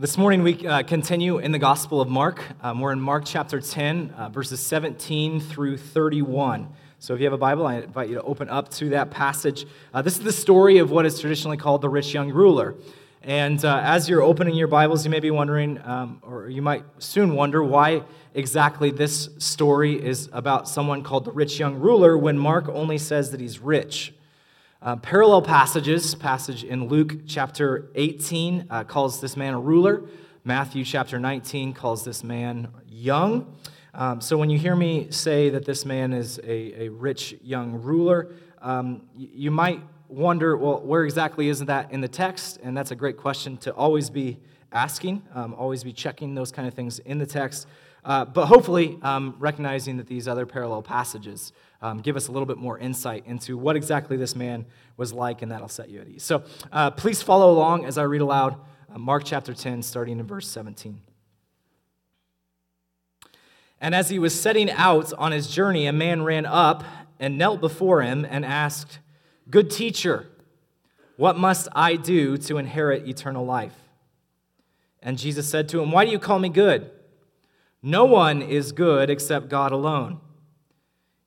This morning we uh, continue in the Gospel of Mark. Um, we're in Mark chapter 10, uh, verses 17 through 31. So if you have a Bible, I invite you to open up to that passage. Uh, this is the story of what is traditionally called the rich young ruler. And uh, as you're opening your Bibles, you may be wondering, um, or you might soon wonder, why exactly this story is about someone called the rich young ruler when Mark only says that he's rich. Uh, parallel passages, passage in Luke chapter 18 uh, calls this man a ruler. Matthew chapter 19 calls this man young. Um, so when you hear me say that this man is a, a rich young ruler, um, you, you might wonder, well, where exactly is that in the text? And that's a great question to always be asking, um, always be checking those kind of things in the text. Uh, but hopefully, um, recognizing that these other parallel passages um, give us a little bit more insight into what exactly this man was like, and that'll set you at ease. So uh, please follow along as I read aloud uh, Mark chapter 10, starting in verse 17. And as he was setting out on his journey, a man ran up and knelt before him and asked, Good teacher, what must I do to inherit eternal life? And Jesus said to him, Why do you call me good? No one is good except God alone.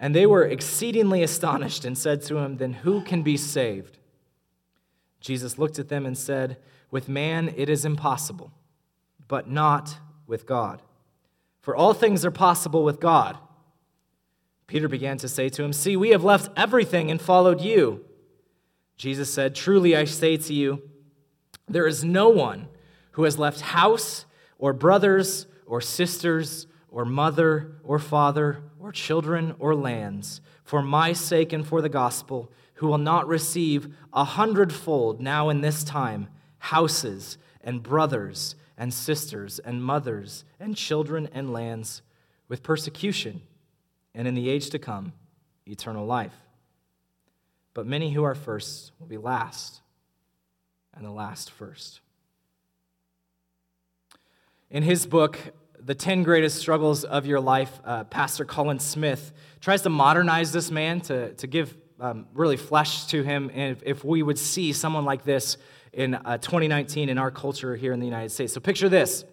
And they were exceedingly astonished and said to him, Then who can be saved? Jesus looked at them and said, With man it is impossible, but not with God. For all things are possible with God. Peter began to say to him, See, we have left everything and followed you. Jesus said, Truly I say to you, there is no one who has left house or brothers or sisters or mother or father or children or lands for my sake and for the gospel, who will not receive a hundredfold now in this time houses and brothers and sisters and mothers and children and lands with persecution, and in the age to come, eternal life. But many who are first will be last, and the last first. In his book, the 10 greatest struggles of your life, uh, Pastor Colin Smith tries to modernize this man to, to give um, really flesh to him. And if, if, we would see someone like this in uh, 2019 in our culture here in the United States. So picture this.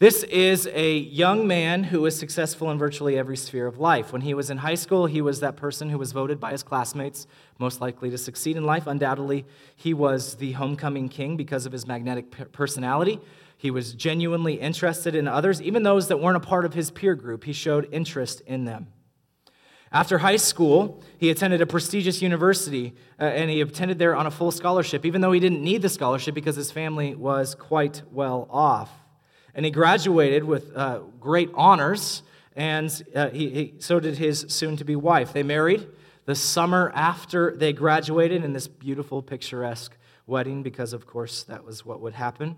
This is a young man who was successful in virtually every sphere of life. When he was in high school, he was that person who was voted by his classmates most likely to succeed in life. Undoubtedly, he was the homecoming king because of his magnetic personality. He was genuinely interested in others, even those that weren't a part of his peer group. He showed interest in them. After high school, he attended a prestigious university uh, and he attended there on a full scholarship, even though he didn't need the scholarship because his family was quite well off. And he graduated with uh, great honors, and uh, he, he, so did his soon to be wife. They married the summer after they graduated in this beautiful, picturesque wedding, because of course that was what would happen.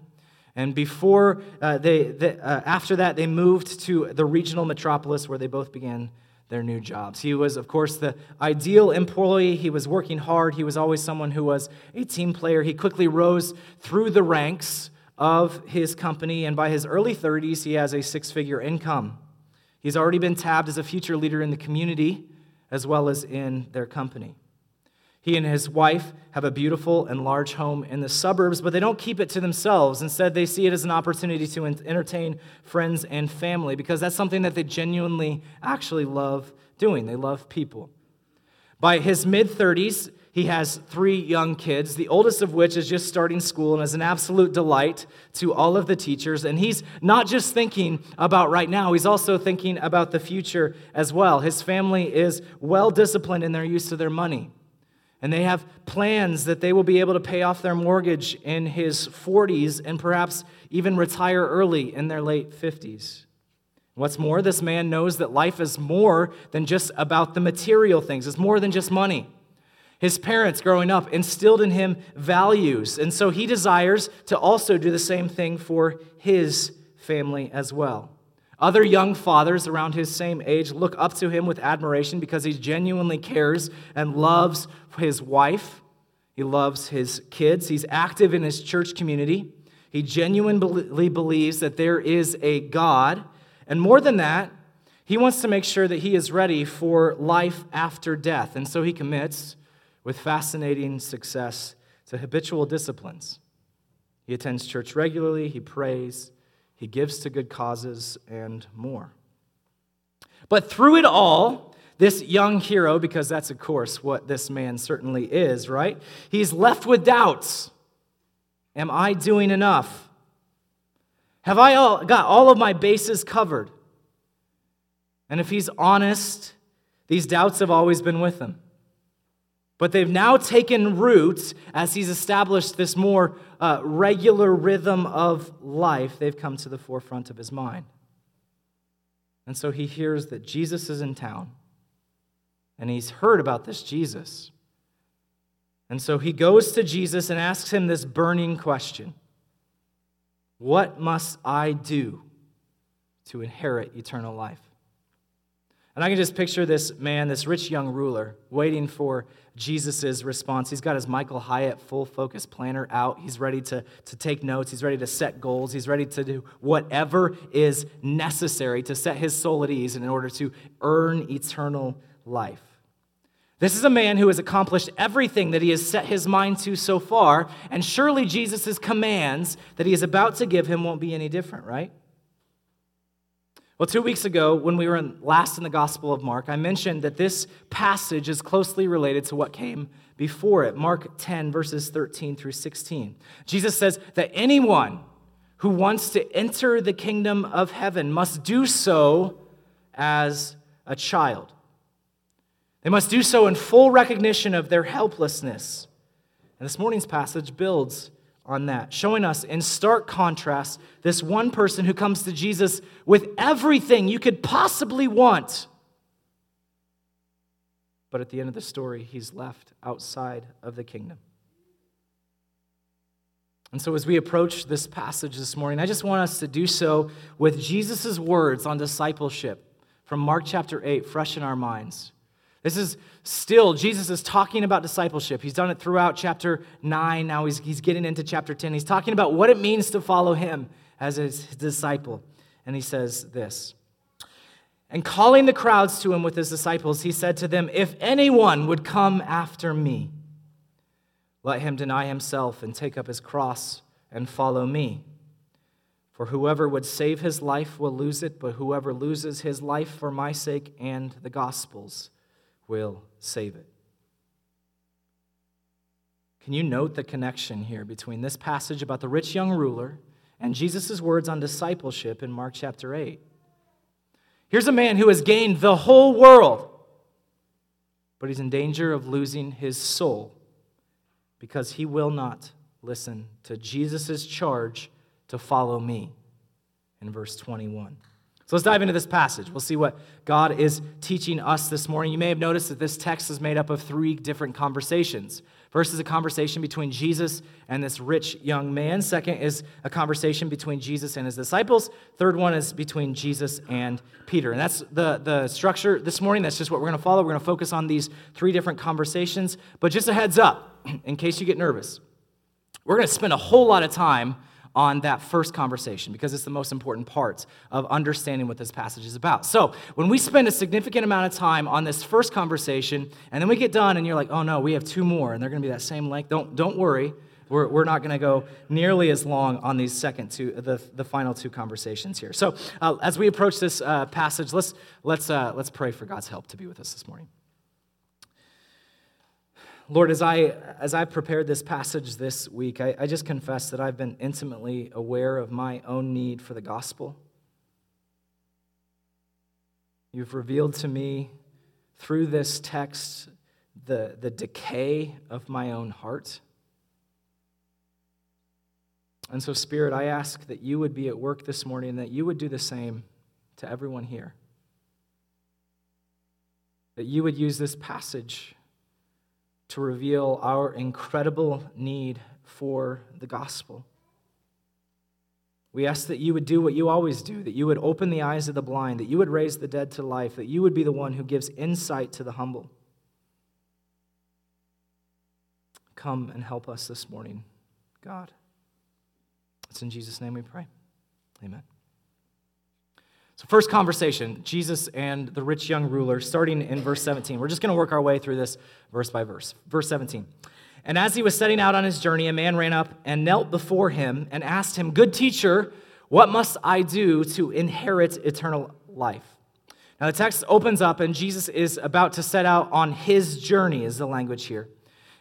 And before uh, they, uh, after that, they moved to the regional metropolis where they both began their new jobs. He was, of course, the ideal employee. He was working hard. He was always someone who was a team player. He quickly rose through the ranks of his company, and by his early 30s, he has a six figure income. He's already been tabbed as a future leader in the community as well as in their company. He and his wife have a beautiful and large home in the suburbs, but they don't keep it to themselves. Instead, they see it as an opportunity to entertain friends and family because that's something that they genuinely actually love doing. They love people. By his mid 30s, he has three young kids, the oldest of which is just starting school and is an absolute delight to all of the teachers. And he's not just thinking about right now, he's also thinking about the future as well. His family is well disciplined in their use of their money. And they have plans that they will be able to pay off their mortgage in his 40s and perhaps even retire early in their late 50s. What's more, this man knows that life is more than just about the material things, it's more than just money. His parents, growing up, instilled in him values, and so he desires to also do the same thing for his family as well. Other young fathers around his same age look up to him with admiration because he genuinely cares and loves his wife. He loves his kids. He's active in his church community. He genuinely believes that there is a God. And more than that, he wants to make sure that he is ready for life after death. And so he commits with fascinating success to habitual disciplines. He attends church regularly, he prays, he gives to good causes, and more. But through it all, this young hero, because that's, of course, what this man certainly is, right? He's left with doubts. Am I doing enough? Have I all, got all of my bases covered? And if he's honest, these doubts have always been with him. But they've now taken root as he's established this more uh, regular rhythm of life. They've come to the forefront of his mind. And so he hears that Jesus is in town. And he's heard about this Jesus. And so he goes to Jesus and asks him this burning question What must I do to inherit eternal life? And I can just picture this man, this rich young ruler, waiting for Jesus' response. He's got his Michael Hyatt full focus planner out. He's ready to, to take notes. He's ready to set goals. He's ready to do whatever is necessary to set his soul at ease in order to earn eternal life. This is a man who has accomplished everything that he has set his mind to so far, and surely Jesus' commands that he is about to give him won't be any different, right? Well, two weeks ago, when we were in, last in the Gospel of Mark, I mentioned that this passage is closely related to what came before it. Mark 10, verses 13 through 16. Jesus says that anyone who wants to enter the kingdom of heaven must do so as a child. They must do so in full recognition of their helplessness. And this morning's passage builds on that, showing us in stark contrast this one person who comes to Jesus with everything you could possibly want. But at the end of the story, he's left outside of the kingdom. And so, as we approach this passage this morning, I just want us to do so with Jesus' words on discipleship from Mark chapter 8, fresh in our minds. This is still, Jesus is talking about discipleship. He's done it throughout chapter 9. Now he's, he's getting into chapter 10. He's talking about what it means to follow him as his disciple. And he says this And calling the crowds to him with his disciples, he said to them, If anyone would come after me, let him deny himself and take up his cross and follow me. For whoever would save his life will lose it, but whoever loses his life for my sake and the gospel's will save it. Can you note the connection here between this passage about the rich young ruler and Jesus' words on discipleship in Mark chapter 8? Here's a man who has gained the whole world, but he's in danger of losing his soul because he will not listen to Jesus' charge to follow me in verse 21. So let's dive into this passage. We'll see what God is teaching us this morning. You may have noticed that this text is made up of three different conversations. First is a conversation between Jesus and this rich young man. Second is a conversation between Jesus and his disciples. Third one is between Jesus and Peter. And that's the, the structure this morning. That's just what we're going to follow. We're going to focus on these three different conversations. But just a heads up, in case you get nervous, we're going to spend a whole lot of time on that first conversation because it's the most important part of understanding what this passage is about. So, when we spend a significant amount of time on this first conversation and then we get done and you're like, oh no, we have two more and they're going to be that same length, don't, don't worry. We're, we're not going to go nearly as long on these second two, the, the final two conversations here. So, uh, as we approach this uh, passage, let's, let's, uh, let's pray for God's help to be with us this morning. Lord, as I, as I prepared this passage this week, I, I just confess that I've been intimately aware of my own need for the gospel. You've revealed to me through this text the, the decay of my own heart. And so, Spirit, I ask that you would be at work this morning that you would do the same to everyone here. That you would use this passage to reveal our incredible need for the gospel. We ask that you would do what you always do, that you would open the eyes of the blind, that you would raise the dead to life, that you would be the one who gives insight to the humble. Come and help us this morning, God. It's in Jesus' name we pray. Amen. So, first conversation Jesus and the rich young ruler, starting in verse 17. We're just going to work our way through this verse by verse. Verse 17. And as he was setting out on his journey, a man ran up and knelt before him and asked him, Good teacher, what must I do to inherit eternal life? Now, the text opens up, and Jesus is about to set out on his journey, is the language here.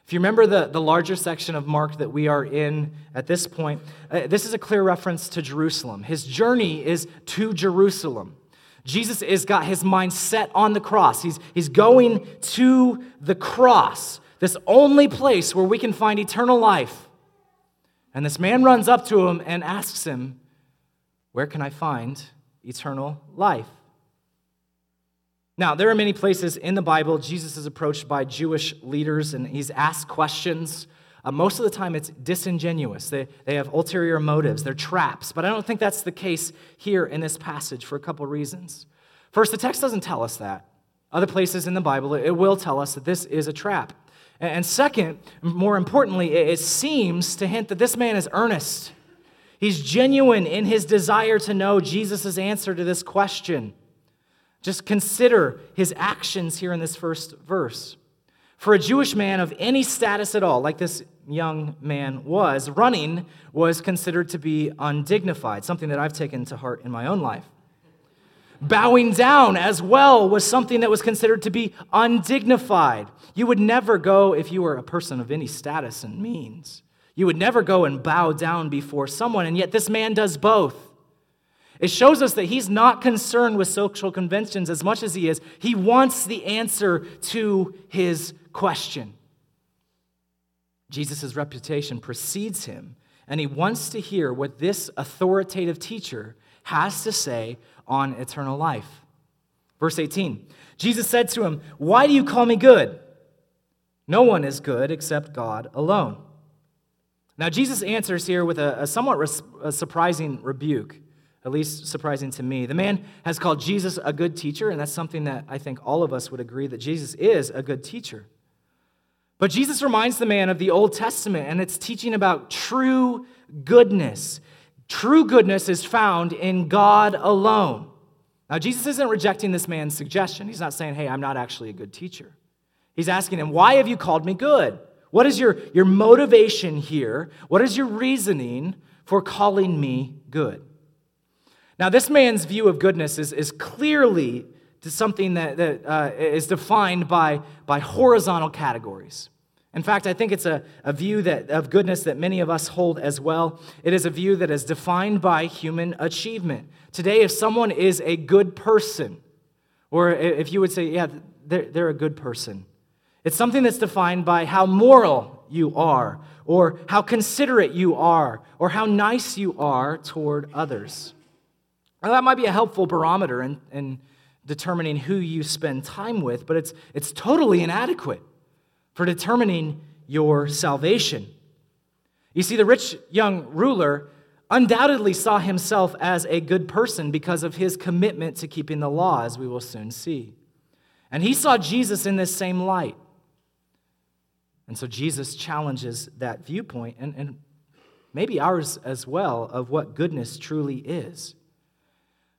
If you remember the, the larger section of Mark that we are in at this point, uh, this is a clear reference to Jerusalem. His journey is to Jerusalem. Jesus has got his mind set on the cross. He's, he's going to the cross, this only place where we can find eternal life. And this man runs up to him and asks him, Where can I find eternal life? Now, there are many places in the Bible Jesus is approached by Jewish leaders and he's asked questions. Uh, most of the time, it's disingenuous. They, they have ulterior motives, they're traps. But I don't think that's the case here in this passage for a couple reasons. First, the text doesn't tell us that. Other places in the Bible, it will tell us that this is a trap. And second, more importantly, it seems to hint that this man is earnest. He's genuine in his desire to know Jesus' answer to this question. Just consider his actions here in this first verse. For a Jewish man of any status at all, like this young man was, running was considered to be undignified, something that I've taken to heart in my own life. Bowing down as well was something that was considered to be undignified. You would never go, if you were a person of any status and means, you would never go and bow down before someone, and yet this man does both. It shows us that he's not concerned with social conventions as much as he is. He wants the answer to his question. Jesus' reputation precedes him, and he wants to hear what this authoritative teacher has to say on eternal life. Verse 18 Jesus said to him, Why do you call me good? No one is good except God alone. Now, Jesus answers here with a, a somewhat res- a surprising rebuke at least surprising to me. The man has called Jesus a good teacher, and that's something that I think all of us would agree that Jesus is a good teacher. But Jesus reminds the man of the Old Testament, and it's teaching about true goodness. True goodness is found in God alone. Now, Jesus isn't rejecting this man's suggestion. He's not saying, hey, I'm not actually a good teacher. He's asking him, why have you called me good? What is your, your motivation here? What is your reasoning for calling me good? Now, this man's view of goodness is, is clearly something that, that uh, is defined by, by horizontal categories. In fact, I think it's a, a view that, of goodness that many of us hold as well. It is a view that is defined by human achievement. Today, if someone is a good person, or if you would say, yeah, they're, they're a good person, it's something that's defined by how moral you are, or how considerate you are, or how nice you are toward others. Now, that might be a helpful barometer in, in determining who you spend time with, but it's, it's totally inadequate for determining your salvation. You see, the rich young ruler undoubtedly saw himself as a good person because of his commitment to keeping the law, as we will soon see. And he saw Jesus in this same light. And so Jesus challenges that viewpoint and, and maybe ours as well of what goodness truly is.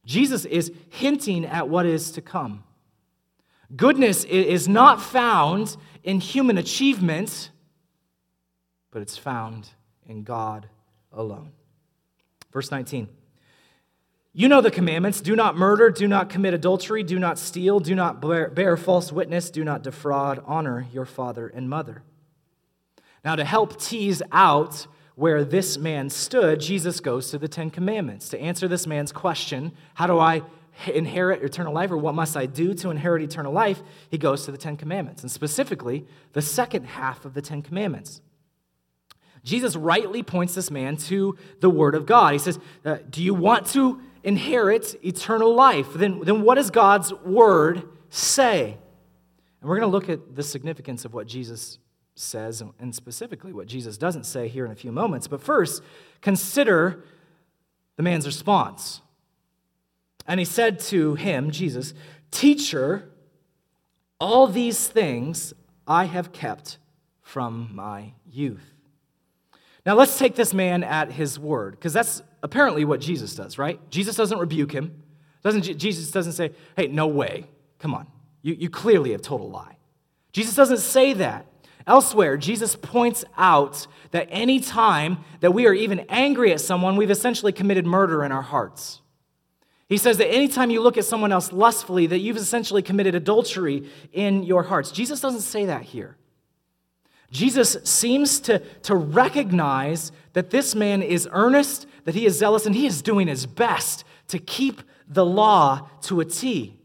Jesus is hinting at what is to come. Goodness is not found in human achievement, but it's found in God alone. Verse 19. You know the commandments do not murder, do not commit adultery, do not steal, do not bear, false witness, do not defraud, honor your father and mother. Now, to help tease out where this man stood, Jesus goes to the Ten Commandments to answer this man's question How do I inherit eternal life, or what must I do to inherit eternal life? He goes to the Ten Commandments, and specifically the second half of the Ten Commandments. Jesus rightly points this man to the Word of God. He says, uh, Do you want to inherit eternal life? Then, then what does God's Word say? And we're going to look at the significance of what Jesus says, and specifically what Jesus doesn't say here in a few moments. But first, consider the man's response. And he said to him, Jesus, Teacher, all these things I have kept from my youth. Now let's take this man at his word, because that's apparently what Jesus does, right? Jesus doesn't rebuke him. Doesn't, Jesus doesn't say, hey, no way. Come on. You, you clearly have told a lie. Jesus doesn't say that. Elsewhere, Jesus points out that any time that we are even angry at someone, we've essentially committed murder in our hearts. He says that anytime you look at someone else lustfully, that you've essentially committed adultery in your hearts. Jesus doesn't say that here. Jesus seems to, to recognize that this man is earnest, that he is zealous, and he is doing his best to keep the law to a T.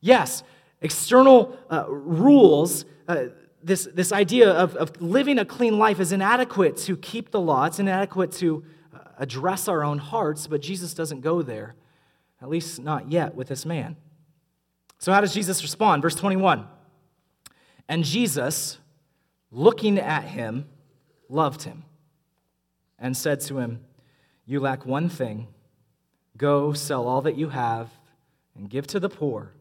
Yes, external uh, rules, uh, this, this idea of, of living a clean life is inadequate to keep the law, it's inadequate to uh, address our own hearts, but Jesus doesn't go there, at least not yet with this man. So, how does Jesus respond? Verse 21 And Jesus, looking at him, loved him and said to him, You lack one thing. Go sell all that you have and give to the poor,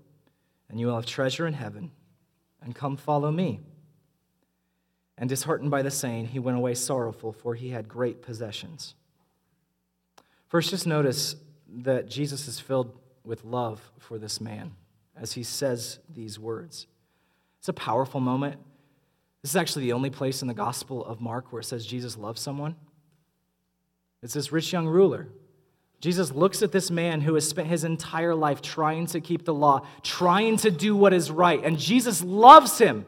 and you will have treasure in heaven. And come follow me. And disheartened by the saying, he went away sorrowful, for he had great possessions. First, just notice that Jesus is filled with love for this man as he says these words. It's a powerful moment. This is actually the only place in the Gospel of Mark where it says Jesus loves someone. It's this rich young ruler. Jesus looks at this man who has spent his entire life trying to keep the law, trying to do what is right, and Jesus loves him.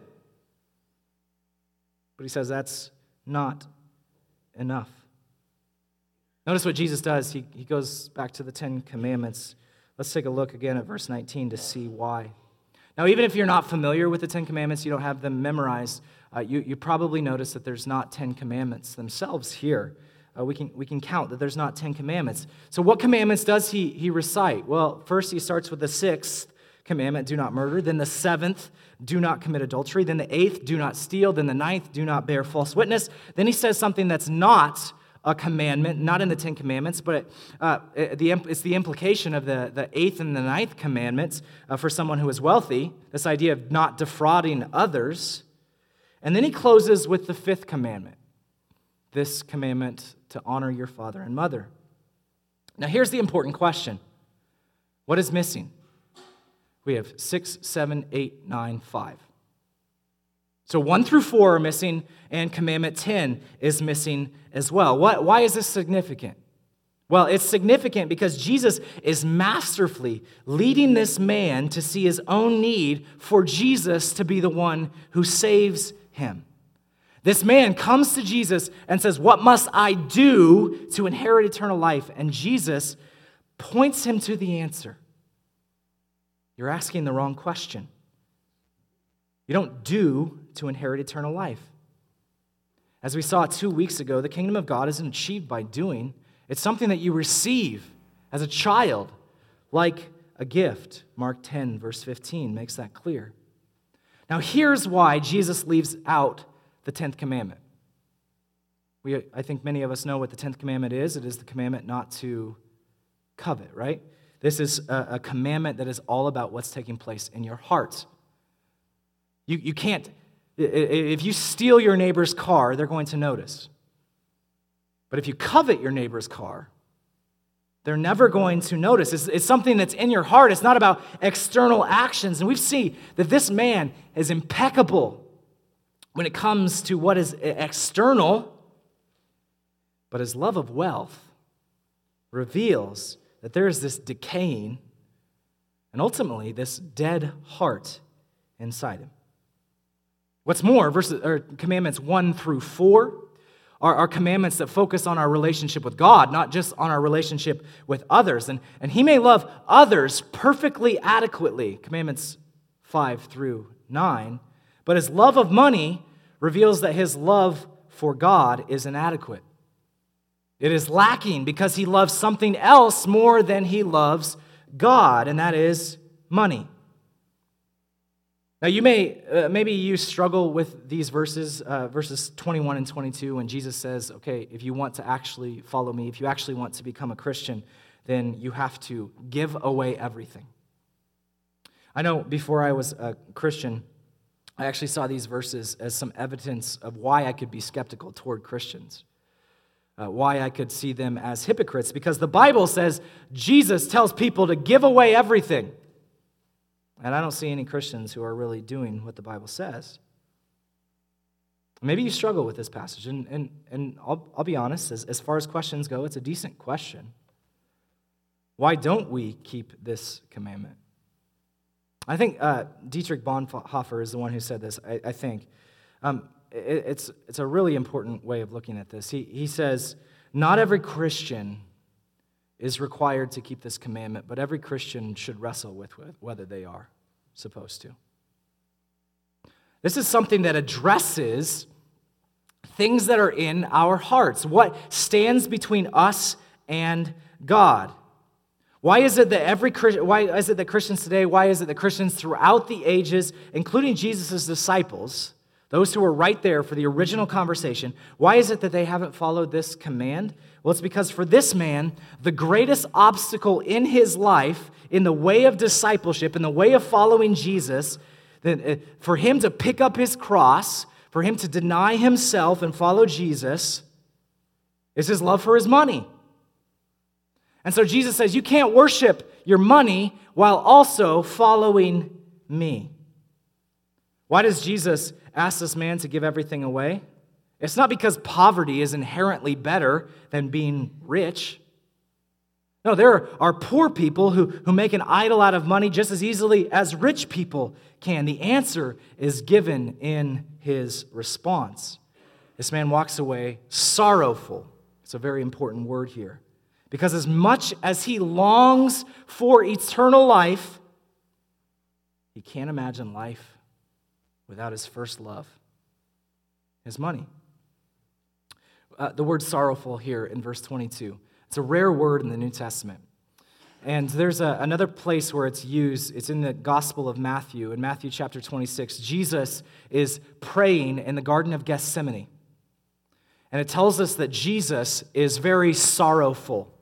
But he says that's not enough. Notice what Jesus does. He, he goes back to the Ten Commandments. Let's take a look again at verse 19 to see why. Now, even if you're not familiar with the Ten Commandments, you don't have them memorized, uh, you, you probably notice that there's not Ten Commandments themselves here. Uh, we, can, we can count that there's not Ten Commandments. So, what commandments does he, he recite? Well, first he starts with the sixth commandment do not murder. Then the seventh, do not commit adultery. Then the eighth, do not steal. Then the ninth, do not bear false witness. Then he says something that's not a commandment, not in the Ten Commandments, but uh, it's the implication of the, the eighth and the ninth commandments uh, for someone who is wealthy, this idea of not defrauding others. And then he closes with the fifth commandment this commandment to honor your father and mother. Now, here's the important question What is missing? We have six, seven, eight, nine, five. So 1 through 4 are missing, and commandment 10 is missing as well. Why is this significant? Well, it's significant because Jesus is masterfully leading this man to see his own need for Jesus to be the one who saves him. This man comes to Jesus and says, What must I do to inherit eternal life? And Jesus points him to the answer. You're asking the wrong question. You don't do to inherit eternal life. As we saw two weeks ago, the kingdom of God isn't achieved by doing, it's something that you receive as a child, like a gift. Mark 10, verse 15, makes that clear. Now, here's why Jesus leaves out the 10th commandment. We, I think many of us know what the 10th commandment is it is the commandment not to covet, right? This is a, a commandment that is all about what's taking place in your heart. You, you can't, if you steal your neighbor's car, they're going to notice. But if you covet your neighbor's car, they're never going to notice. It's, it's, something that's in your heart. It's not about external actions. And we see that this man is impeccable when it comes to what is external, but his love of wealth reveals that there is this decaying and ultimately this dead heart inside him. What's more, verses, or commandments 1 through 4 are, are commandments that focus on our relationship with God, not just on our relationship with others. And, and He may love others perfectly adequately, commandments 5 through 9, but His love of money reveals that His love for God is inadequate. It is lacking because He loves something else more than He loves God, and that is money. Now, you may, uh, maybe you struggle with these verses, uh, verses 21 and 22, when Jesus says, okay, if you want to actually follow me, if you actually want to become a Christian, then you have to give away everything. I know before I was a Christian, I actually saw these verses as some evidence of why I could be skeptical toward Christians. Uh, why I could see them as hypocrites, because the Bible says Jesus tells people to give away everything. And I don't see any Christians who are really doing what the Bible says. Maybe you struggle with this passage, and, and, and I'll, I'll be honest, as, as far as questions go, it's a decent question. Why don't we keep this commandment? I think uh, Dietrich Bonhoeffer is the one who said this, I, I think. Um, it, it's, it's a really important way of looking at this. He, he says, Not every Christian is required to keep this commandment, but every Christian should wrestle with whether they are supposed to. This is something that addresses things that are in our hearts, what stands between us and God. Why is it that every Christian why is it that Christians today, why is it that Christians throughout the ages, including Jesus' disciples, those who were right there for the original conversation, why is it that they haven't followed this command? Well, it's because for this man, the greatest obstacle in his life, in the way of discipleship, in the way of following Jesus, uh, for him to pick up his cross, for him to deny himself and follow Jesus, is his love for his money. And so Jesus says, You can't worship your money while also following me. Why does Jesus ask this man to give everything away? It's not because poverty is inherently better than being rich. No, there are poor people who, who make an idol out of money just as easily as rich people can. The answer is given in his response. This man walks away sorrowful. It's a very important word here. Because as much as he longs for eternal life, he can't imagine life without his first love, his money uh, the word sorrowful here in verse 22. It's a rare word in the New Testament. And there's a, another place where it's used. It's in the Gospel of Matthew. In Matthew chapter 26, Jesus is praying in the Garden of Gethsemane. And it tells us that Jesus is very sorrowful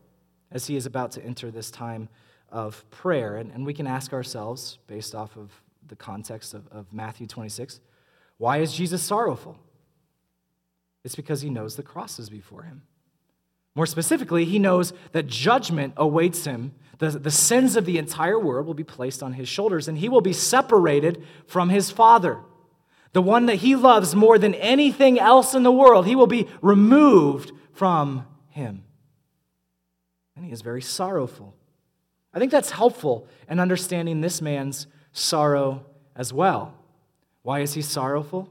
as he is about to enter this time of prayer. And, and we can ask ourselves, based off of the context of, of Matthew 26, why is Jesus sorrowful? It's because he knows the cross is before him. More specifically, he knows that judgment awaits him. The, the sins of the entire world will be placed on his shoulders, and he will be separated from his Father. The one that he loves more than anything else in the world, he will be removed from him. And he is very sorrowful. I think that's helpful in understanding this man's sorrow as well. Why is he sorrowful?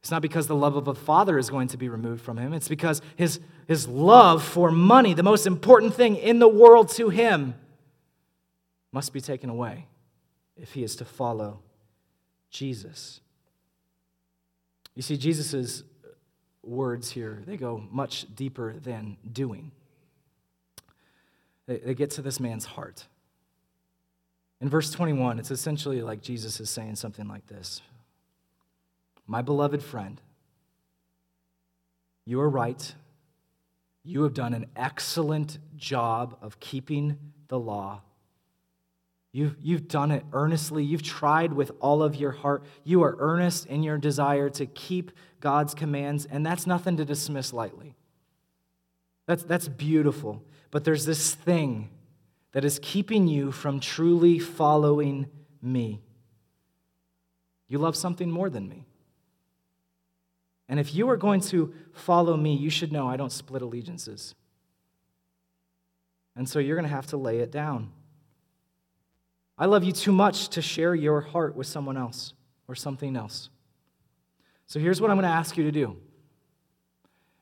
It's not because the love of a father is going to be removed from him. It's because his, his love for money, the most important thing in the world to him, must be taken away if he is to follow Jesus. You see, Jesus' words here, they go much deeper than doing. They, they get to this man's heart. In verse 21, it's essentially like Jesus is saying something like this my beloved friend, you are right. You have done an excellent job of keeping the law. You've, you've done it earnestly. You've tried with all of your heart. You are earnest in your desire to keep God's commands, and that's nothing to dismiss lightly. That's, that's beautiful. But there's this thing that is keeping you from truly following me. You love something more than me. And if you are going to follow me, you should know I don't split allegiances. And so you're going to have to lay it down. I love you too much to share your heart with someone else or something else. So here's what I'm going to ask you to do.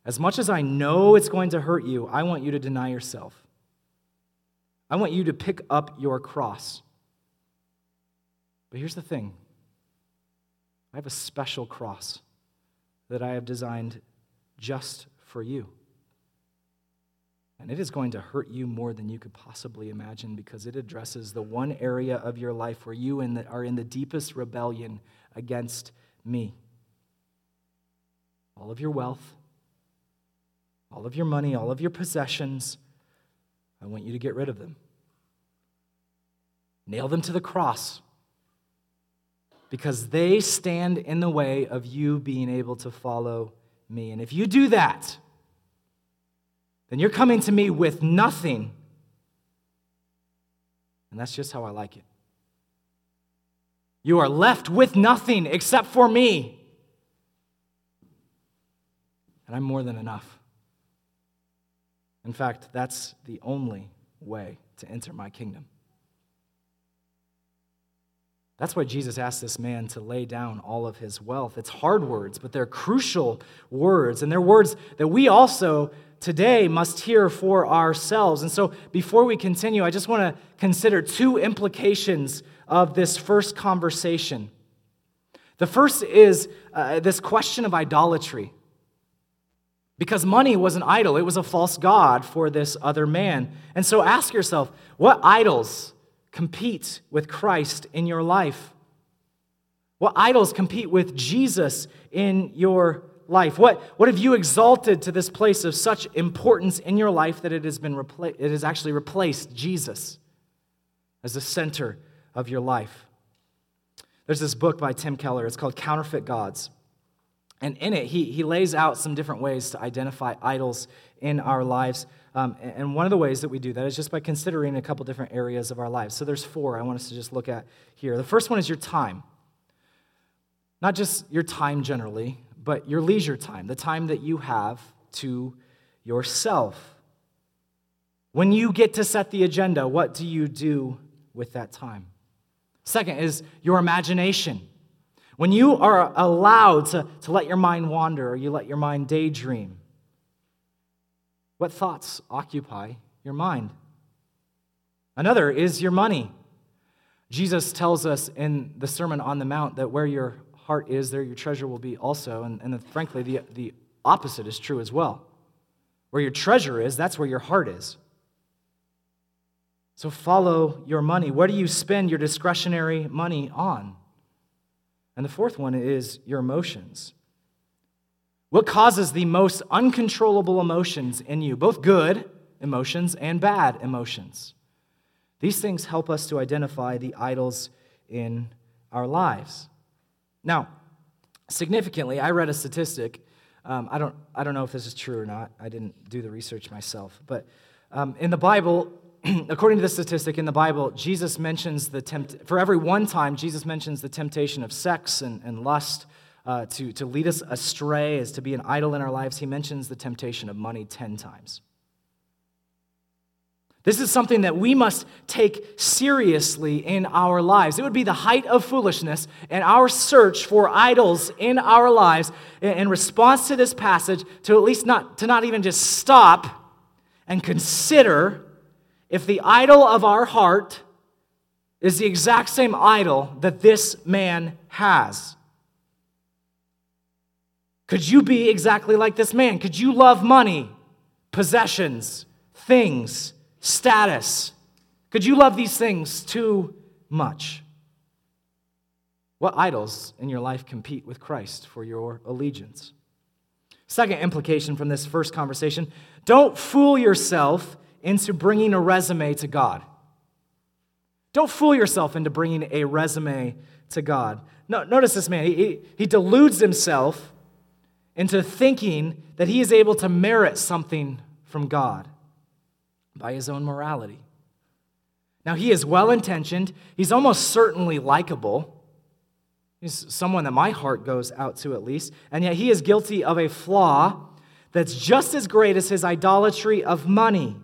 As much as I know it's going to hurt you, I want you to deny yourself. I want you to pick up your cross. But here's the thing I have a special cross that I have designed just for you. And it is going to hurt you more than you could possibly imagine because it addresses the one area of your life where you in the, are in the deepest rebellion against me. All of your wealth, all of your money, all of your possessions, I want you to get rid of them. Nail them to the cross because they stand in the way of you being able to follow me. And if you do that, then you're coming to me with nothing. And that's just how I like it. You are left with nothing except for me. And I'm more than enough. In fact, that's the only way to enter my kingdom. That's why Jesus asked this man to lay down all of his wealth. It's hard words, but they're crucial words. And they're words that we also today must hear for ourselves. And so before we continue, I just want to consider two implications of this first conversation. The first is uh, this question of idolatry. Because money was an idol, it was a false god for this other man. And so ask yourself what idols compete with Christ in your life? What idols compete with Jesus in your life? What, what have you exalted to this place of such importance in your life that it has, been repla- it has actually replaced Jesus as the center of your life? There's this book by Tim Keller. It's called Counterfeit Gods. And in it, he, he lays out some different ways to identify idols in our lives. Um, and one of the ways that we do that is just by considering a couple different areas of our lives. So there's four I want us to just look at here. The first one is your time. Not just your time generally, but your leisure time, the time that you have to yourself. When you get to set the agenda, what do you do with that time? Second is your imagination. When you are allowed to, to let your mind wander or you let your mind daydream, what thoughts occupy your mind? Another is your money. Jesus tells us in the Sermon on the Mount that where your heart is, there your treasure will be also. And, and frankly, the, the opposite is true as well. Where your treasure is, that's where your heart is. So follow your money. What do you spend your discretionary money on? And the fourth one is your emotions. What causes the most uncontrollable emotions in you, both good emotions and bad emotions? These things help us to identify the idols in our lives. Now, significantly, I read a statistic. Um, I, don't, I don't know if this is true or not. I didn't do the research myself. But um, in the Bible, according to the statistic in the Bible, Jesus mentions the tempt- for every one time, Jesus mentions the temptation of sex and, and lust uh, to, to lead us astray, as to be an idol in our lives, he mentions the temptation of money 10 times. This is something that we must take seriously in our lives. It would be the height of foolishness and our search for idols in our lives in response to this passage to at least not to not even just stop and consider if the idol of our heart is the exact same idol that this man has. Could you be exactly like this man? Could you love money, possessions, things, status? Could you love these things too much? What idols in your life compete with Christ for your allegiance? Second implication from this first conversation don't fool yourself into bringing a resume to God. Don't fool yourself into bringing a resume to God. No, notice this man, he, he deludes himself into thinking that he is able to merit something from God by his own morality. Now, he is well intentioned, he's almost certainly likable. He's someone that my heart goes out to at least, and yet he is guilty of a flaw that's just as great as his idolatry of money.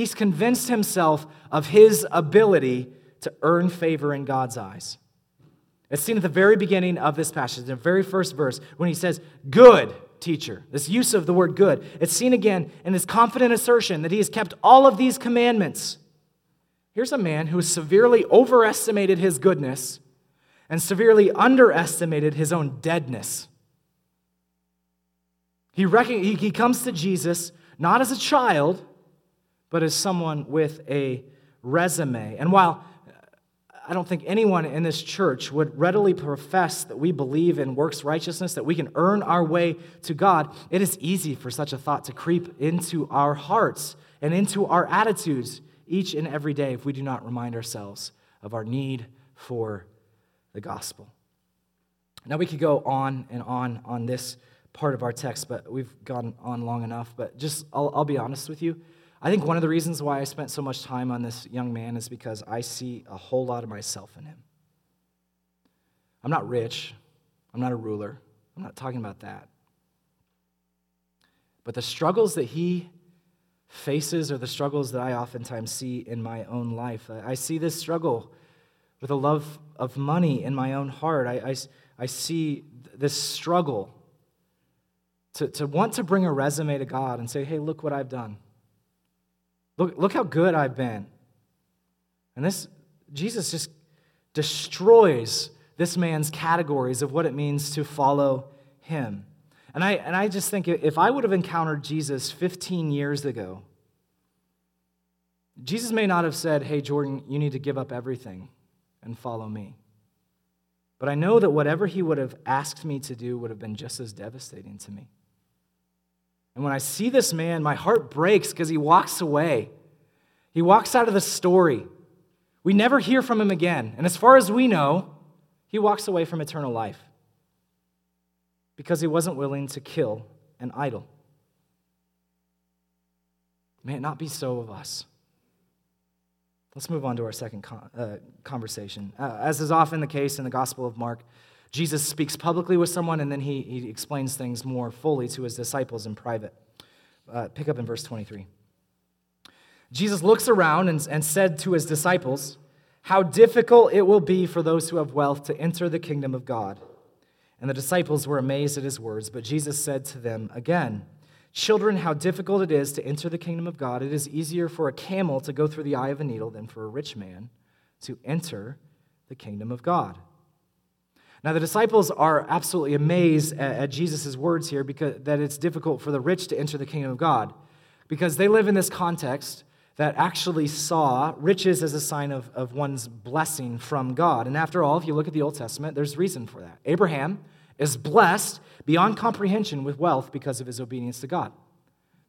He's convinced himself of his ability to earn favor in God's eyes. It's seen at the very beginning of this passage, the very first verse, when he says, Good teacher. This use of the word good. It's seen again in his confident assertion that he has kept all of these commandments. Here's a man who severely overestimated his goodness and severely underestimated his own deadness. He, reckon, he, he comes to Jesus not as a child, but as someone with a resume. And while I don't think anyone in this church would readily profess that we believe in works righteousness, that we can earn our way to God. It is easy for such a thought to creep into our hearts and into our attitudes each and every day if we do not remind ourselves of our need for the gospel. Now, we could go on and on on this part of our text, but we've gone on long enough. But just, I'll, I'll be honest with you. I think one of the reasons why I spent so much time on this young man is because I see a whole lot of myself in him. I'm not rich, I'm not a ruler, I'm not talking about that. But the struggles that he faces are the struggles that I oftentimes see in my own life. I see this struggle with a love of money in my own heart. I, I, I see this struggle to, to want to bring a resume to God and say, hey, look what I've done. Look, look how good I've been. And this, Jesus just destroys this man's categories of what it means to follow him. And I, and I just think if I would have encountered Jesus 15 years ago, Jesus may not have said, Hey, Jordan, you need to give up everything and follow me. But I know that whatever he would have asked me to do would have been just as devastating to me. And when I see this man, my heart breaks because he walks away. He walks out of the story. We never hear from him again. And as far as we know, he walks away from eternal life because he wasn't willing to kill an idol. May it not be so of us. Let's move on to our second con- uh, conversation. Uh, as is often the case in the Gospel of Mark, Jesus speaks publicly with someone and then he, he explains things more fully to his disciples in private. Uh, pick up in verse 23. Jesus looks around and, and said to his disciples, How difficult it will be for those who have wealth to enter the kingdom of God. And the disciples were amazed at his words, but Jesus said to them again, Children, how difficult it is to enter the kingdom of God. It is easier for a camel to go through the eye of a needle than for a rich man to enter the kingdom of God. Now, the disciples are absolutely amazed at, at Jesus' words here because that it's difficult for the rich to enter the kingdom of God because they live in this context that actually saw riches as a sign of, of one's blessing from God. And after all, if you look at the Old Testament, there's reason for that. Abraham is blessed beyond comprehension with wealth because of his obedience to God.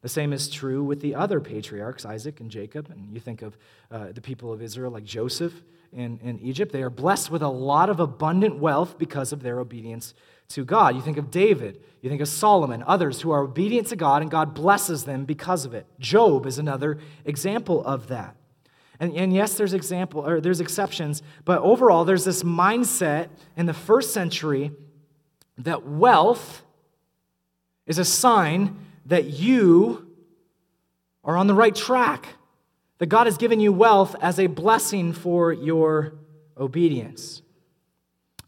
The same is true with the other patriarchs, Isaac and Jacob. And you think of uh, the people of Israel like Joseph in, in Egypt. They are blessed with a lot of abundant wealth because of their obedience to God. You think of David, you think of Solomon, others who are obedient to God, and God blesses them because of it. Job is another example of that. And, and yes, there's example or there's exceptions, but overall, there's this mindset in the first century that wealth is a sign that you are on the right track that God has given you wealth as a blessing for your obedience.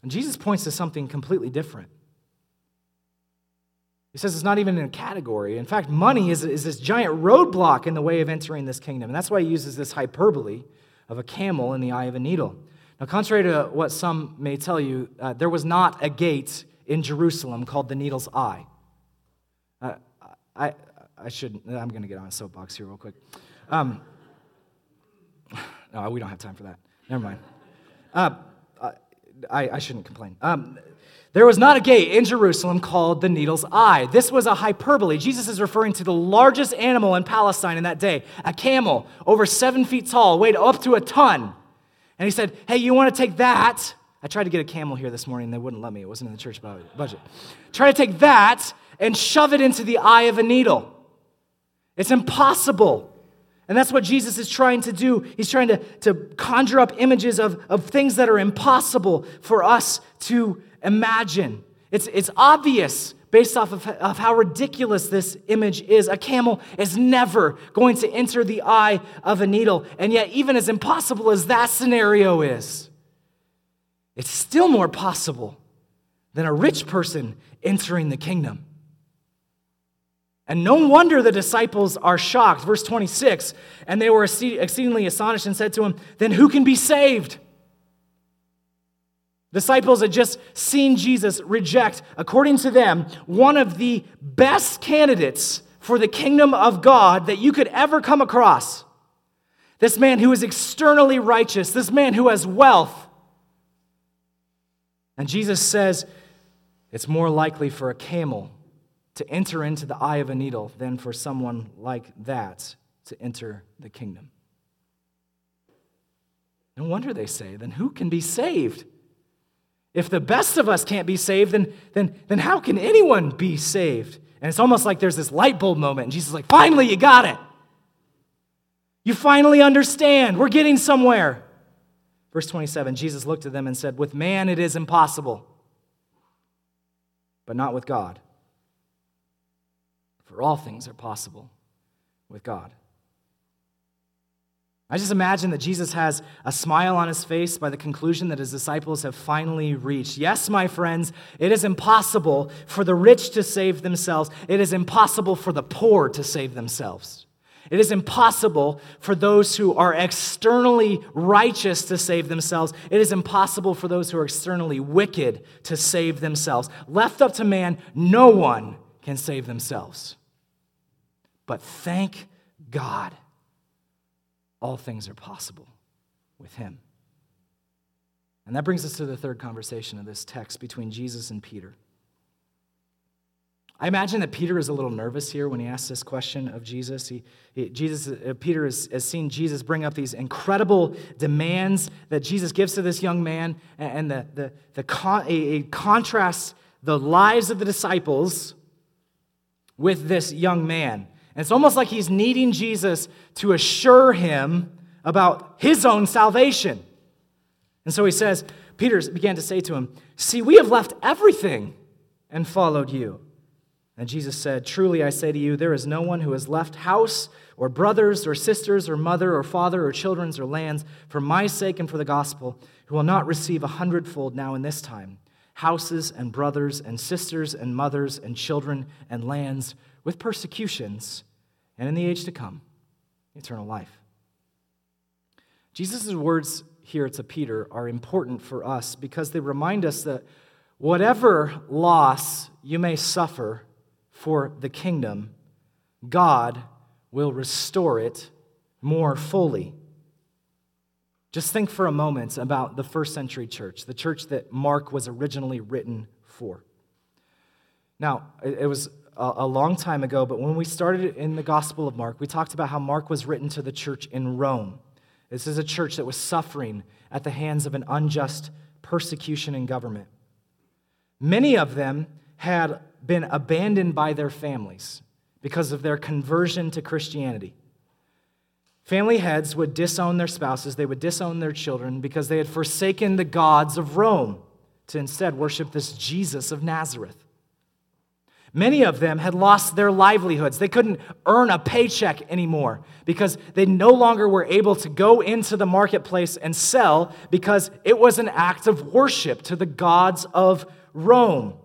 And Jesus points to something completely different. He says it's not even in a category. In fact, money is, is this giant roadblock in the way of entering this kingdom. And that's why he uses this hyperbole of a camel in the eye of a needle. Now, contrary to what some may tell you, uh, there was not a gate in Jerusalem called the needle's eye. Uh, I, I shouldn't, I'm going to get on a soapbox here real quick. Um, no, we don't have time for that. Never mind. Uh, I, I, shouldn't complain. Um, there was not a gate in Jerusalem called the Needle's Eye. This was a hyperbole. Jesus is referring to the largest animal in Palestine in that day, a camel, over seven feet tall, weighed up to a ton. And he said, Hey, you want to take that? I tried to get a camel here this morning, and they wouldn't let me. It wasn't in the church budget. Try to take that and shove it into the eye of a needle. It's impossible. And that's what Jesus is trying to do. He's trying to, to conjure up images of, of things that are impossible for us to imagine. It's, it's obvious based off of, of how ridiculous this image is. A camel is never going to enter the eye of a needle. And yet, even as impossible as that scenario is, it's still more possible than a rich person entering the kingdom. And no wonder the disciples are shocked. Verse 26 And they were exceedingly astonished and said to him, Then who can be saved? Disciples had just seen Jesus reject, according to them, one of the best candidates for the kingdom of God that you could ever come across. This man who is externally righteous, this man who has wealth. And Jesus says, It's more likely for a camel to enter into the eye of a needle than for someone like that to enter the kingdom. No wonder they say, then who can be saved? If the best of us can't be saved, then, then, then how can anyone be saved? And it's almost like there's this light bulb moment, and Jesus is like, finally, you got it. You finally understand. We're getting somewhere. Verse 27 Jesus looked at them and said, With man it is impossible, but not with God. For all things are possible with God. I just imagine that Jesus has a smile on his face by the conclusion that his disciples have finally reached. Yes, my friends, it is impossible for the rich to save themselves, it is impossible for the poor to save themselves. It is impossible for those who are externally righteous to save themselves. It is impossible for those who are externally wicked to save themselves. Left up to man, no one can save themselves. But thank God, all things are possible with Him. And that brings us to the third conversation of this text between Jesus and Peter. I imagine that Peter is a little nervous here when he asks this question of Jesus. He, he Jesus uh, Peter has, has, seen Jesus bring up these incredible demands that Jesus gives to this young man, and the, the, the con, it contrasts the lives of the disciples with this young man. And it's almost like he's needing Jesus to assure him about his own salvation. And so he says, Peter began to say to him, See, we have left everything and followed you. And Jesus said, Truly I say to you, there is no one who has left house or brothers or sisters or mother or father or children or lands for my sake and for the gospel who will not receive a hundredfold now in this time houses and brothers and sisters and mothers and children and lands with persecutions, and in the age to come, eternal life. Jesus' words here to Peter are important for us because they remind us that whatever loss you may suffer for the kingdom, God will restore it more fully. Just think for a moment about the first century church, the church that Mark was originally written for. Now, it was a long time ago, but when we started in the Gospel of Mark, we talked about how Mark was written to the church in Rome. This is a church that was suffering at the hands of an unjust persecution and government. Many of them had been abandoned by their families because of their conversion to Christianity. Family heads would disown their spouses, they would disown their children because they had forsaken the gods of Rome to instead worship this Jesus of Nazareth. Many of them had lost their livelihoods. They couldn't earn a paycheck anymore because they no longer were able to go into the marketplace and sell because it was an act of worship to the gods of Rome.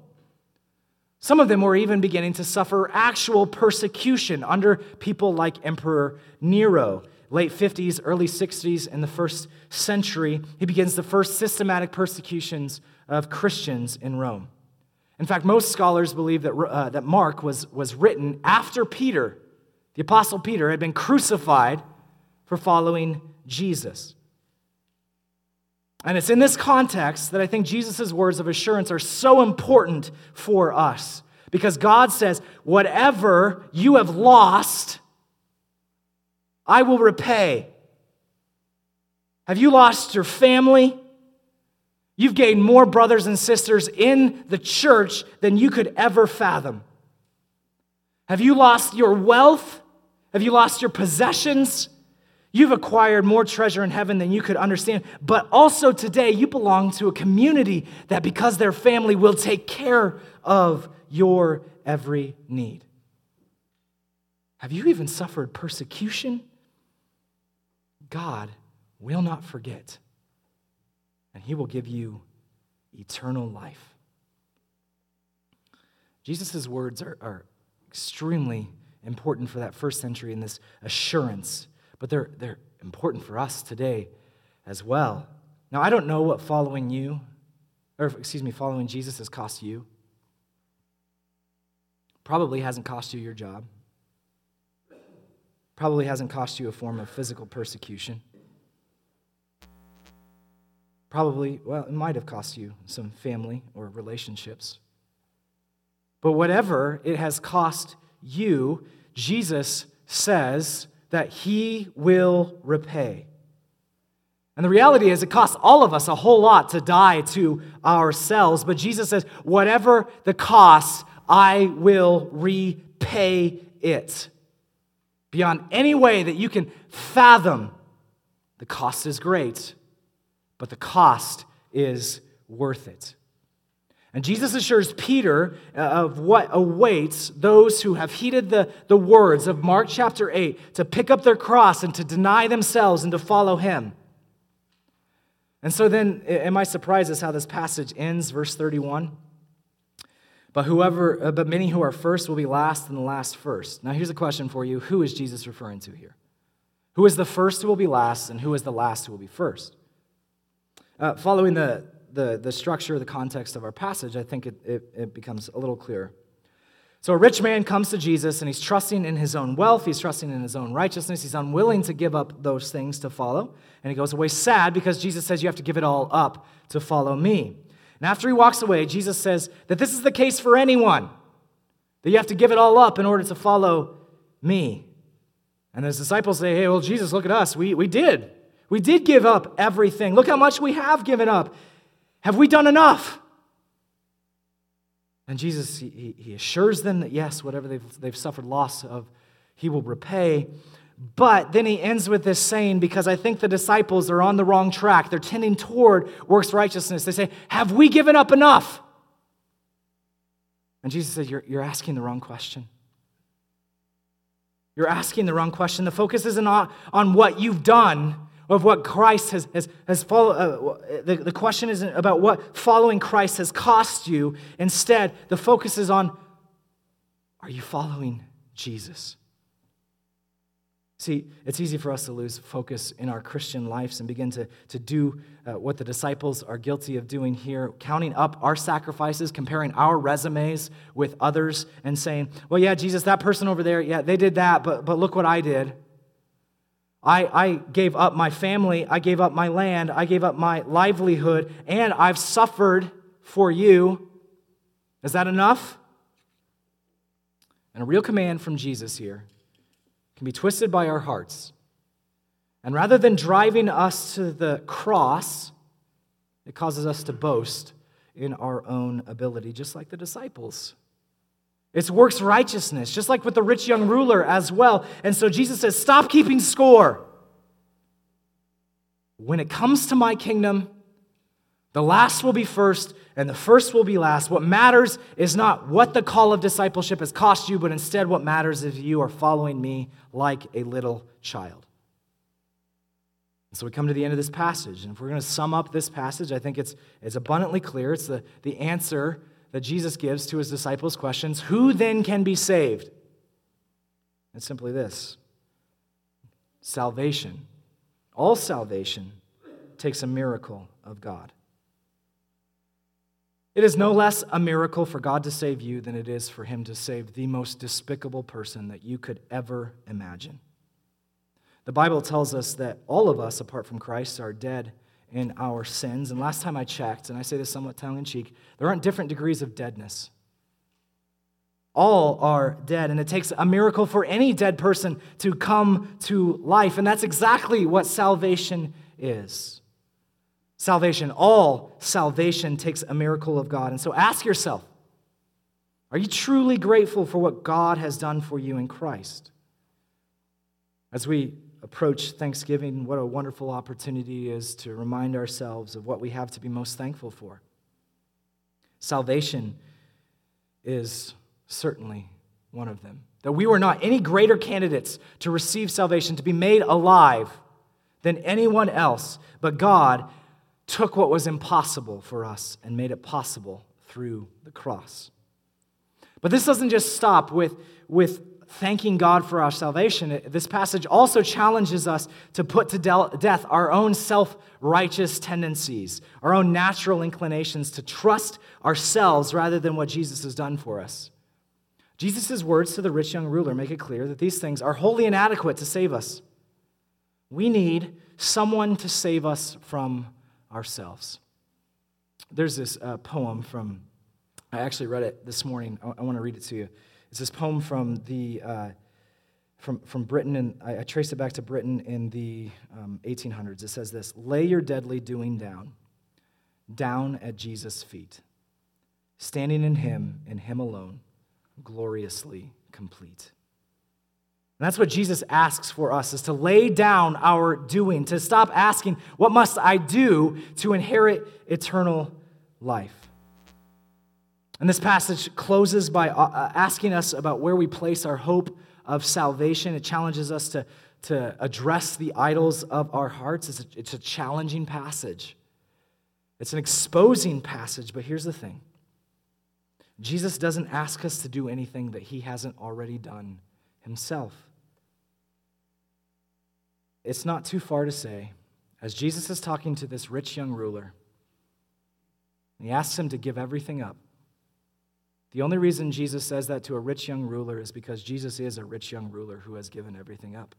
Some of them were even beginning to suffer actual persecution under people like Emperor Nero. Late 50s, early 60s, in the first century, he begins the first systematic persecutions of Christians in Rome. In fact, most scholars believe that, uh, that Mark was, was written after Peter, the Apostle Peter, had been crucified for following Jesus. And it's in this context that I think Jesus' words of assurance are so important for us. Because God says, whatever you have lost, I will repay. Have you lost your family? You've gained more brothers and sisters in the church than you could ever fathom. Have you lost your wealth? Have you lost your possessions? You've acquired more treasure in heaven than you could understand. But also today, you belong to a community that, because their family, will take care of your every need. Have you even suffered persecution? God will not forget and he will give you eternal life. Jesus' words are, are extremely important for that first century in this assurance, but they're, they're important for us today as well. Now, I don't know what following you, or excuse me, following Jesus has cost you. Probably hasn't cost you your job. Probably hasn't cost you a form of physical persecution. Probably, well, it might have cost you some family or relationships. But whatever it has cost you, Jesus says that he will repay. And the reality is, it costs all of us a whole lot to die to ourselves. But Jesus says, whatever the cost, I will repay it. Beyond any way that you can fathom, the cost is great, but the cost is worth it. And Jesus assures Peter uh, of what awaits those who have heeded the, the words of Mark chapter 8 to pick up their cross and to deny themselves and to follow him. And so then, am I surprised as how this passage ends, verse 31? But whoever, uh, but many who are first will be last, and the last first. Now, here's a question for you: Who is Jesus referring to here? Who is the first who will be last, and who is the last who will be first? Uh, following the the, the structure, the context of our passage, I think it, it, it becomes a little clearer. So, a rich man comes to Jesus and he's trusting in his own wealth, he's trusting in his own righteousness, he's unwilling to give up those things to follow. And he goes away sad because Jesus says, You have to give it all up to follow me. And after he walks away, Jesus says that this is the case for anyone, that you have to give it all up in order to follow me. And his disciples say, Hey, well, Jesus, look at us. We, we did. We did give up everything. Look how much we have given up. Have we done enough? And Jesus, he, he assures them that yes, whatever they've, they've suffered loss of, he will repay. But then he ends with this saying because I think the disciples are on the wrong track. They're tending toward works righteousness. They say, Have we given up enough? And Jesus says, You're, you're asking the wrong question. You're asking the wrong question. The focus isn't on, on what you've done, of what Christ has, has, has followed. Uh, the, the question isn't about what following Christ has cost you. Instead, the focus is on are you following Jesus? See, it's easy for us to lose focus in our Christian lives and begin to, to do uh, what the disciples are guilty of doing here, counting up our sacrifices, comparing our resumes with others, and saying, well, yeah, Jesus, that person over there, yeah, they did that, but, but look what I did. I, I gave up my family, I gave up my land, I gave up my livelihood, and I've suffered for you. Is that enough? And a real command from Jesus here can be twisted by our hearts. And rather than driving us to the cross, it causes us to boast in our own ability, just like the disciples. It's works righteousness, just like with the rich young ruler as well. And so Jesus says, Stop keeping score. When it comes to my kingdom, the last will be first and the first will be last. What matters is not what the call of discipleship has cost you, but instead what matters is you are following me like a little child. So we come to the end of this passage. And if we're going to sum up this passage, I think it's, it's abundantly clear. It's the, the answer that Jesus gives to his disciples' questions Who then can be saved? It's simply this salvation. All salvation takes a miracle of God. It is no less a miracle for God to save you than it is for Him to save the most despicable person that you could ever imagine. The Bible tells us that all of us, apart from Christ, are dead in our sins. And last time I checked, and I say this somewhat tongue in cheek, there aren't different degrees of deadness. All are dead, and it takes a miracle for any dead person to come to life. And that's exactly what salvation is. Salvation, all salvation takes a miracle of God. And so ask yourself are you truly grateful for what God has done for you in Christ? As we approach Thanksgiving, what a wonderful opportunity is to remind ourselves of what we have to be most thankful for. Salvation is certainly one of them. That we were not any greater candidates to receive salvation, to be made alive than anyone else, but God took what was impossible for us and made it possible through the cross. But this doesn't just stop with, with thanking God for our salvation. This passage also challenges us to put to death our own self righteous tendencies, our own natural inclinations to trust ourselves rather than what Jesus has done for us. Jesus' words to the rich young ruler make it clear that these things are wholly inadequate to save us. We need someone to save us from ourselves. There's this uh, poem from, I actually read it this morning. I, I want to read it to you. It's this poem from the. Uh, from, from Britain, and I, I trace it back to Britain in the um, 1800s. It says this Lay your deadly doing down, down at Jesus' feet, standing in Him, in Him alone, gloriously complete. And that's what Jesus asks for us is to lay down our doing, to stop asking, What must I do to inherit eternal life? And this passage closes by uh, uh, asking us about where we place our hope of salvation. It challenges us to, to address the idols of our hearts. It's a, it's a challenging passage, it's an exposing passage, but here's the thing Jesus doesn't ask us to do anything that he hasn't already done himself. It's not too far to say, as Jesus is talking to this rich young ruler, he asks him to give everything up the only reason Jesus says that to a rich young ruler is because Jesus is a rich young ruler who has given everything up.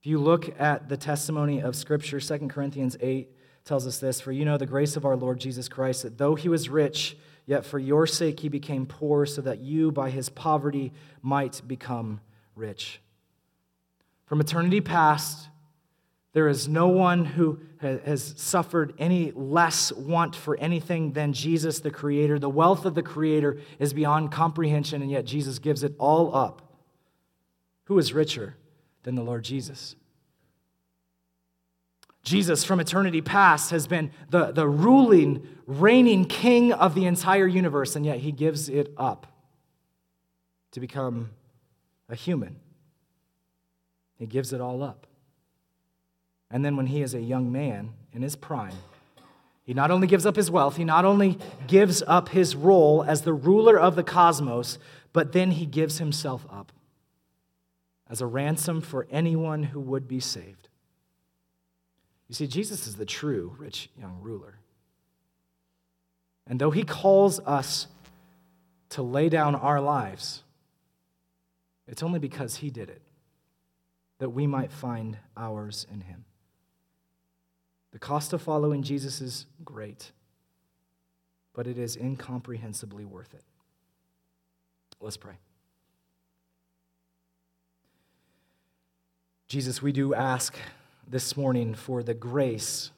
If you look at the testimony of Scripture, 2 Corinthians 8 tells us this For you know the grace of our Lord Jesus Christ, that though he was rich, yet for your sake he became poor, so that you by his poverty might become rich. From eternity past, there is no one who has suffered any less want for anything than Jesus, the Creator. The wealth of the Creator is beyond comprehension, and yet Jesus gives it all up. Who is richer than the Lord Jesus? Jesus, from eternity past, has been the, the ruling, reigning king of the entire universe, and yet he gives it up to become a human. He gives it all up. And then when he is a young man in his prime, he not only gives up his wealth, he not only gives up his role as the ruler of the cosmos, but then he gives himself up as a ransom for anyone who would be saved. You see, Jesus is the true rich young ruler. And though he calls us to lay down our lives, it's only because he did it that we might find ours in him. The cost of following Jesus is great, but it is incomprehensibly worth it. Let's pray. Jesus, we do ask this morning for the grace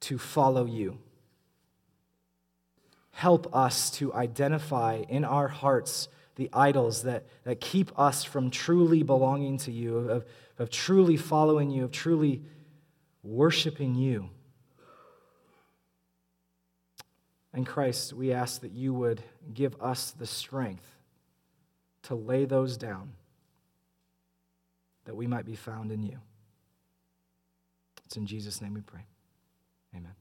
to follow you. Help us to identify in our hearts the idols that, that keep us from truly belonging to you, of, of truly following you, of truly worshiping you. And Christ, we ask that you would give us the strength to lay those down, that we might be found in you. It's in Jesus' name we pray. Amen.